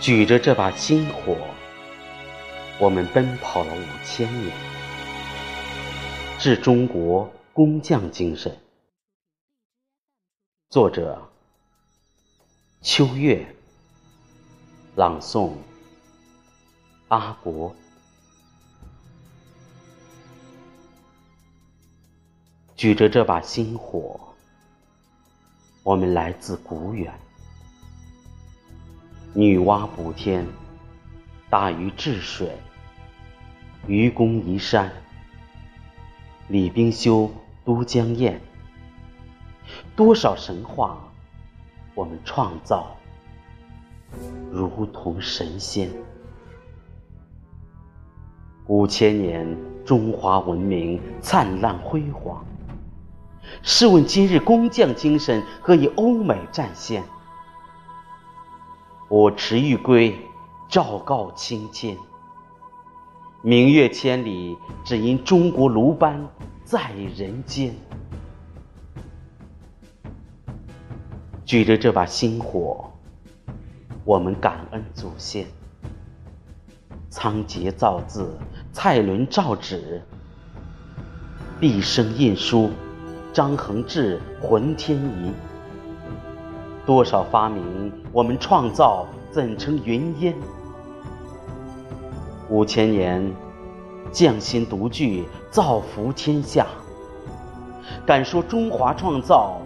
举着这把星火，我们奔跑了五千年，致中国工匠精神。作者：秋月，朗诵：阿国。举着这把星火，我们来自古远。女娲补天，大禹治水，愚公移山，李冰修都江堰。多少神话，我们创造，如同神仙。五千年，中华文明灿烂辉煌。试问今日工匠精神何以欧美占先？我持玉圭，昭告青天。明月千里，只因中国卢班在人间。举着这把星火，我们感恩祖先。仓颉造字，蔡伦造纸，毕生印书。张衡志浑天仪，多少发明我们创造，怎成云烟？五千年匠心独具，造福天下。敢说中华创造，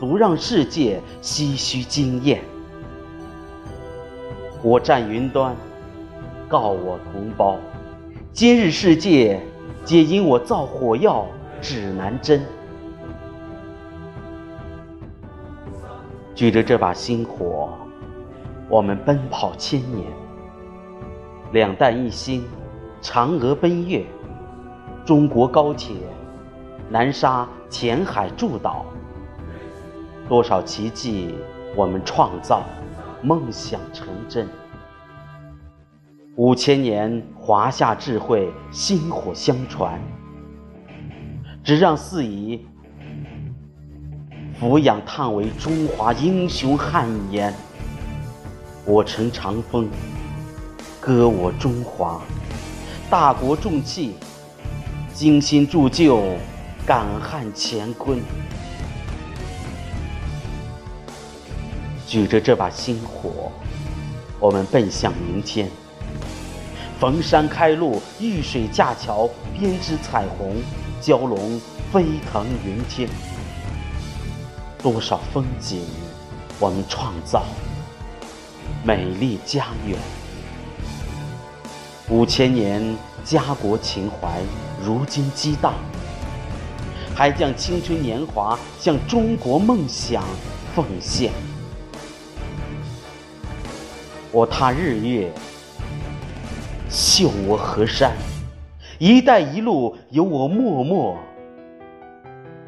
足让世界唏嘘惊艳。我站云端，告我同胞：今日世界，皆因我造火药指南针。举着这把星火，我们奔跑千年。两弹一星，嫦娥奔月，中国高铁，南沙前海筑岛。多少奇迹我们创造，梦想成真。五千年华夏智慧，薪火相传，只让四夷。俯仰叹为中华英雄汗颜。我乘长风，歌我中华，大国重器，精心铸就，感汉乾坤。举着这把星火，我们奔向明天。逢山开路，遇水架桥，编织彩虹，蛟龙飞腾云天。多少风景，我们创造美丽家园。五千年家国情怀，如今激荡，还将青春年华向中国梦想奉献。我踏日月，绣我河山，一带一路有我默默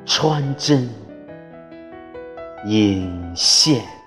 穿针。引线。